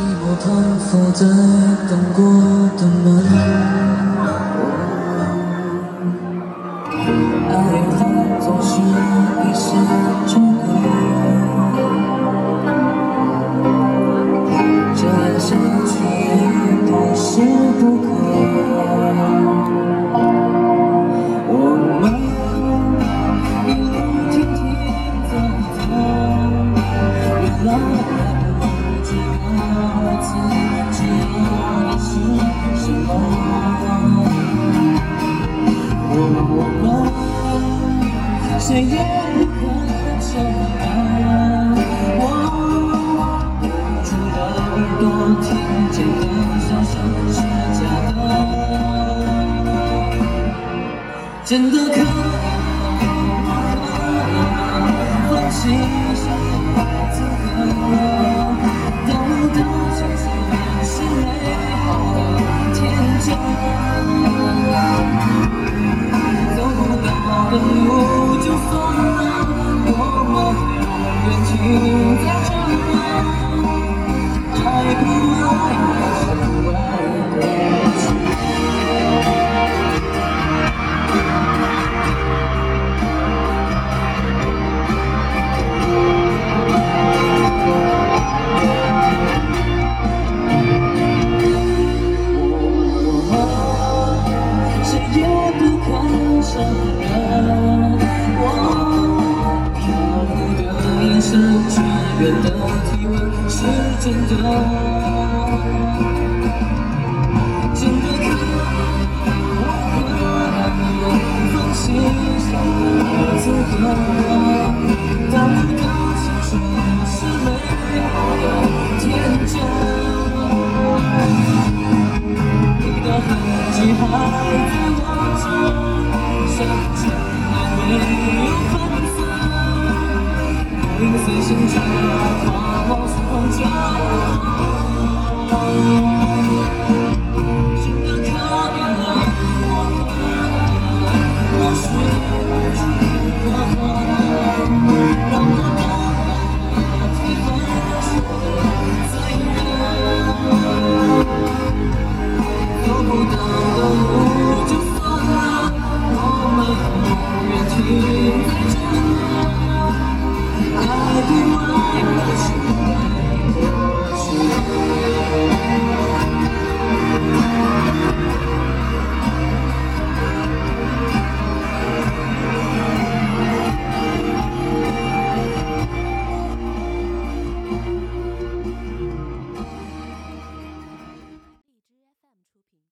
寂寞攀附在等过的门，爱恨总是一线之隔，这样下去也不是不可。我们一路天天走走，原来真的可以放弃想要资格，当我的青春是美好的天真，我们永远停体温是真的，真的可以，我可能放弃想的资格，当你的青春是美好的天真。你的痕迹还在我这，深沉也没随心之所以化冒险